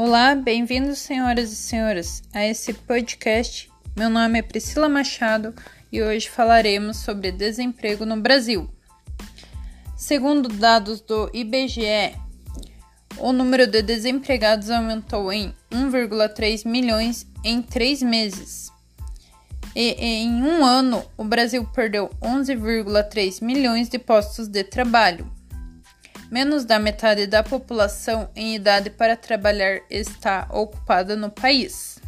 Olá, bem-vindos, senhoras e senhores, a esse podcast. Meu nome é Priscila Machado e hoje falaremos sobre desemprego no Brasil. Segundo dados do IBGE, o número de desempregados aumentou em 1,3 milhões em três meses. E em um ano, o Brasil perdeu 11,3 milhões de postos de trabalho. Menos da metade da população em idade para trabalhar está ocupada no país.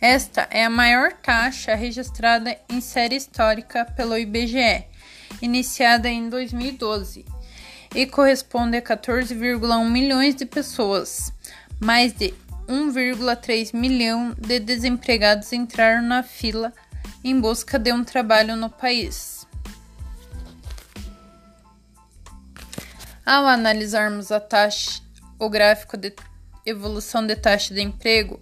Esta é a maior taxa registrada em série histórica pelo IBGE, iniciada em 2012, e corresponde a 14,1 milhões de pessoas. Mais de 1,3 milhão de desempregados entraram na fila em busca de um trabalho no país. Ao analisarmos a taxa, o gráfico de evolução de taxa de emprego,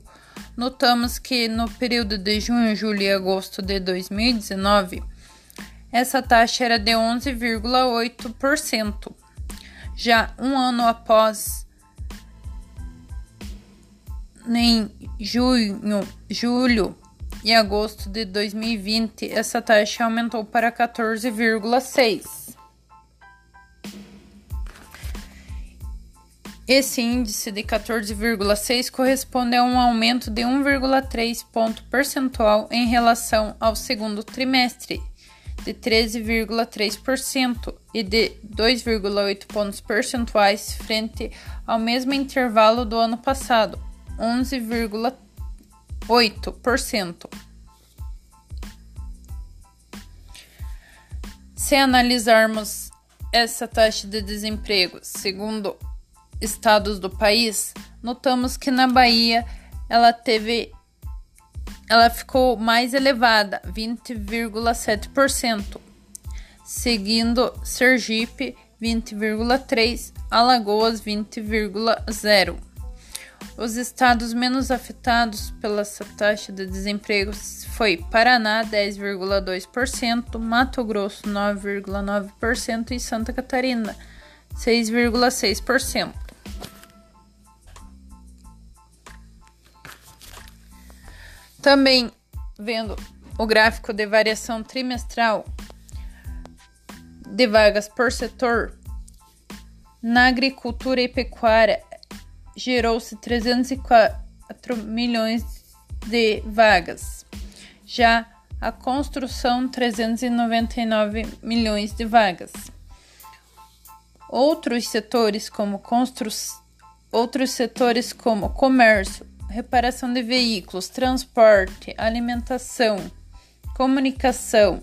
notamos que no período de junho, julho e agosto de 2019, essa taxa era de 11,8%. Já um ano após, em junho, julho e agosto de 2020, essa taxa aumentou para 14,6%. Esse índice de 14,6 corresponde a um aumento de 1,3 ponto percentual em relação ao segundo trimestre, de 13,3% e de 2,8 pontos percentuais frente ao mesmo intervalo do ano passado, 11,8%. Se analisarmos essa taxa de desemprego segundo estados do país, notamos que na Bahia ela teve ela ficou mais elevada, 20,7%, seguindo Sergipe 20,3, Alagoas 20,0. Os estados menos afetados pela taxa de desemprego foi Paraná 10,2%, Mato Grosso 9,9% e Santa Catarina 6,6%. Também vendo o gráfico de variação trimestral de vagas por setor, na agricultura e pecuária gerou-se 304 milhões de vagas. Já a construção 399 milhões de vagas. Outros setores como constru... outros setores como comércio, reparação de veículos, transporte, alimentação, comunicação,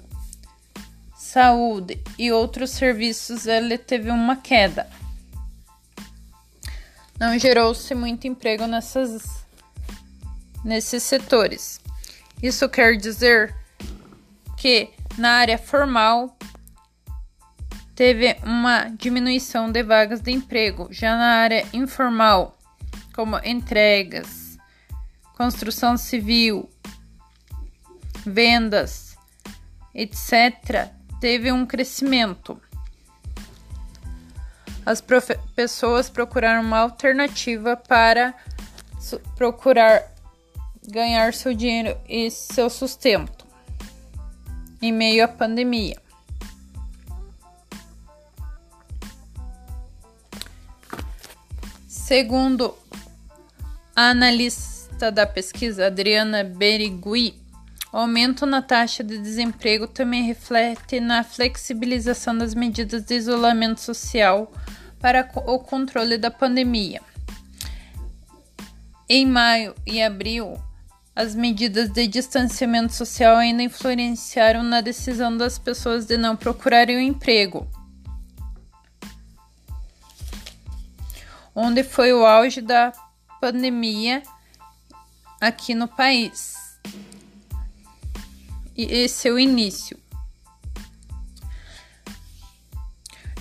saúde e outros serviços, ele teve uma queda. Não gerou-se muito emprego nessas, nesses setores. Isso quer dizer que na área formal teve uma diminuição de vagas de emprego, já na área informal, como entregas, construção civil, vendas, etc., teve um crescimento. As pessoas procuraram uma alternativa para procurar ganhar seu dinheiro e seu sustento em meio à pandemia. Segundo a da pesquisa Adriana Berigui, o aumento na taxa de desemprego também reflete na flexibilização das medidas de isolamento social para o controle da pandemia. Em maio e abril, as medidas de distanciamento social ainda influenciaram na decisão das pessoas de não procurarem um emprego. Onde foi o auge da pandemia aqui no país. E esse é o início.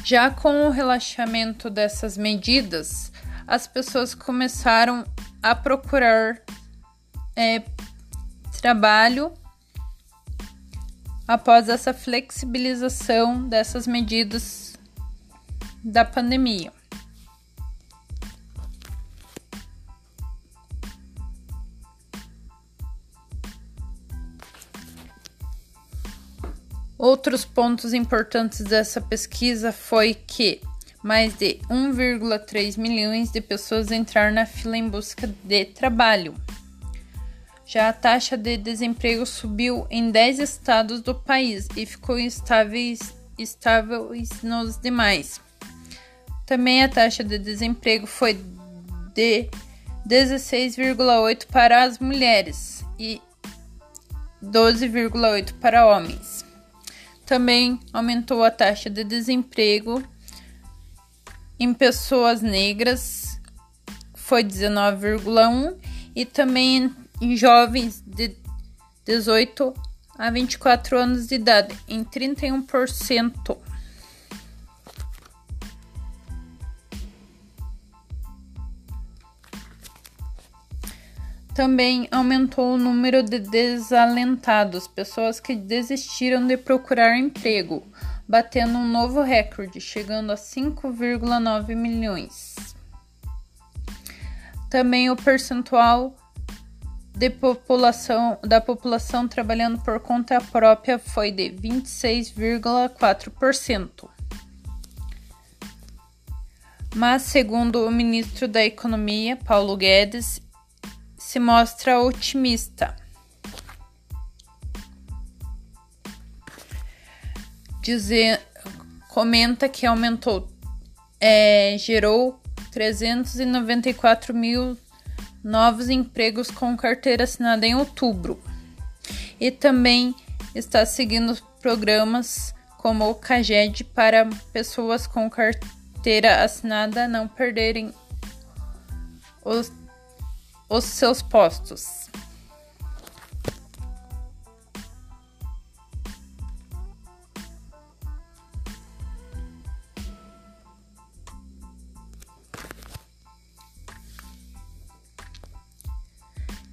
Já com o relaxamento dessas medidas, as pessoas começaram a procurar é, trabalho após essa flexibilização dessas medidas da pandemia. Outros pontos importantes dessa pesquisa foi que mais de 1,3 milhões de pessoas entraram na fila em busca de trabalho. Já a taxa de desemprego subiu em 10 estados do país e ficou estável, estável nos demais. Também a taxa de desemprego foi de 16,8 para as mulheres e 12,8 para homens. Também aumentou a taxa de desemprego em pessoas negras, foi 19,1 e também em jovens de 18 a 24 anos de idade, em 31%. Também aumentou o número de desalentados, pessoas que desistiram de procurar emprego, batendo um novo recorde, chegando a 5,9 milhões. Também o percentual de população, da população trabalhando por conta própria foi de 26,4%. Mas, segundo o ministro da Economia, Paulo Guedes, se mostra otimista. Dizer, comenta que aumentou, é, gerou 394 mil novos empregos com carteira assinada em outubro. E também está seguindo programas como o CAGED para pessoas com carteira assinada não perderem os os seus postos.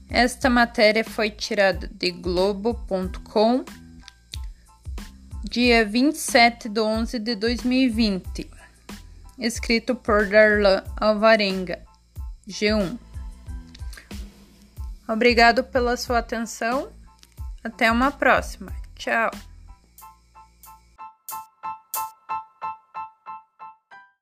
Esta matéria foi tirada de Globo.com, dia 27 de 11 de 2020, escrito por Darlan Alvarenga, G1. Obrigado pela sua atenção. Até uma próxima. Tchau.